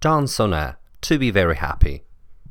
John Sonner, To Be Very Happy.